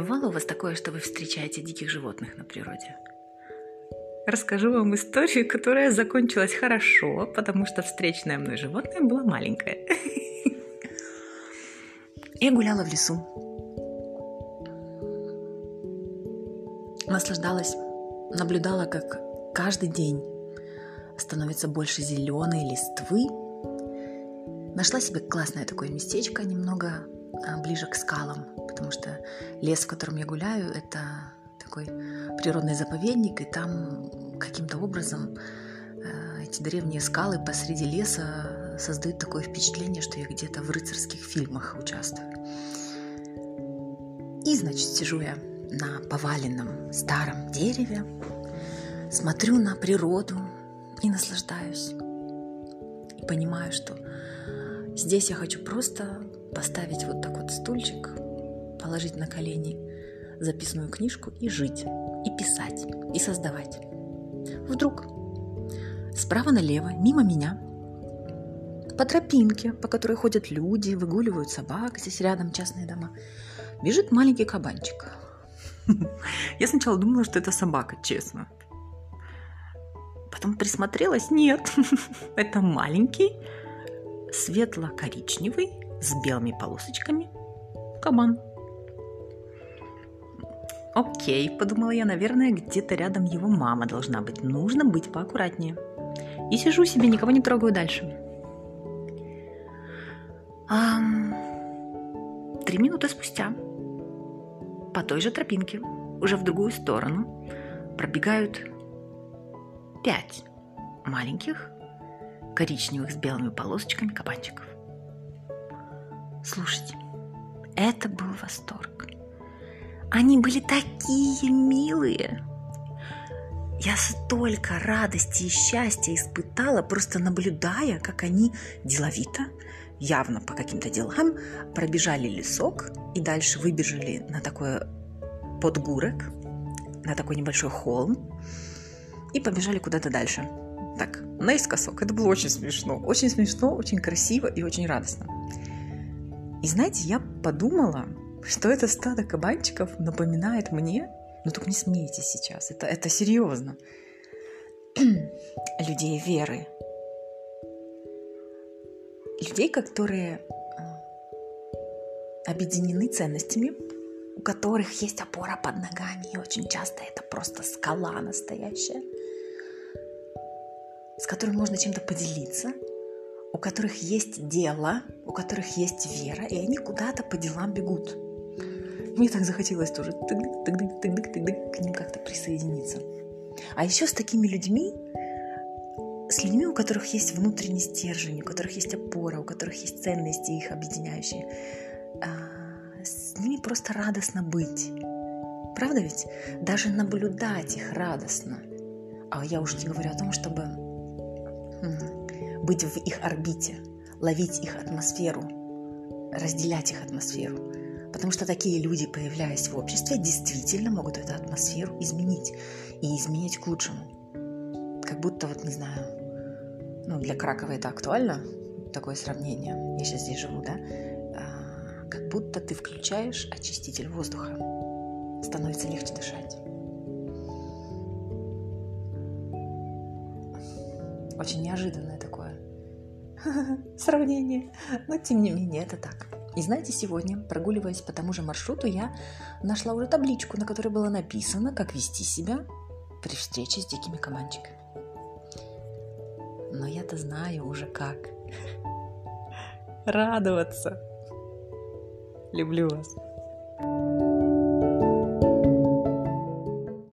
Бывало у вас такое, что вы встречаете диких животных на природе? Расскажу вам историю, которая закончилась хорошо, потому что встречное мной животное было маленькое. Я гуляла в лесу. Наслаждалась, наблюдала, как каждый день становится больше зеленой листвы. Нашла себе классное такое местечко, немного ближе к скалам, потому что лес, в котором я гуляю, это такой природный заповедник, и там каким-то образом э, эти древние скалы посреди леса создают такое впечатление, что я где-то в рыцарских фильмах участвую. И, значит, сижу я на поваленном старом дереве, смотрю на природу и наслаждаюсь. И понимаю, что здесь я хочу просто поставить вот так вот стульчик, положить на колени записную книжку и жить, и писать, и создавать. Вдруг справа налево, мимо меня, по тропинке, по которой ходят люди, выгуливают собак, здесь рядом частные дома, бежит маленький кабанчик. Я сначала думала, что это собака, честно. Потом присмотрелась, нет, это маленький, светло-коричневый, с белыми полосочками кабан. Окей, подумала я, наверное, где-то рядом его мама должна быть. Нужно быть поаккуратнее. И сижу себе, никого не трогаю дальше. А, три минуты спустя по той же тропинке, уже в другую сторону, пробегают пять маленьких коричневых с белыми полосочками кабанчиков. Слушайте, это был восторг. Они были такие милые. Я столько радости и счастья испытала, просто наблюдая, как они деловито, явно по каким-то делам, пробежали лесок и дальше выбежали на такой подгурок, на такой небольшой холм и побежали куда-то дальше. Так, наискосок. Это было очень смешно. Очень смешно, очень красиво и очень радостно. И знаете, я подумала, что это стадо кабанчиков напоминает мне, ну только не смейтесь сейчас, это, это серьезно, людей веры. Людей, которые а, объединены ценностями, у которых есть опора под ногами, и очень часто это просто скала настоящая, с которой можно чем-то поделиться – у которых есть дело, у которых есть вера, и они куда-то по делам бегут. Мне так захотелось тоже тык тык тык тык к ним как-то присоединиться. А еще с такими людьми, с людьми, у которых есть внутренний стержень, у которых есть опора, у которых есть ценности их объединяющие, а, с ними просто радостно быть. Правда ведь? Даже наблюдать их радостно. А я уже не говорю о том, чтобы быть в их орбите, ловить их атмосферу, разделять их атмосферу. Потому что такие люди, появляясь в обществе, действительно могут эту атмосферу изменить. И изменить к лучшему. Как будто, вот не знаю, ну, для Кракова это актуально, такое сравнение. Я сейчас здесь живу, да? А, как будто ты включаешь очиститель воздуха. Становится легче дышать. Очень неожиданное такое сравнение. Но тем не менее, это так. И знаете, сегодня, прогуливаясь по тому же маршруту, я нашла уже табличку, на которой было написано, как вести себя при встрече с дикими кабанчиками. Но я-то знаю уже как. Радоваться. Люблю вас.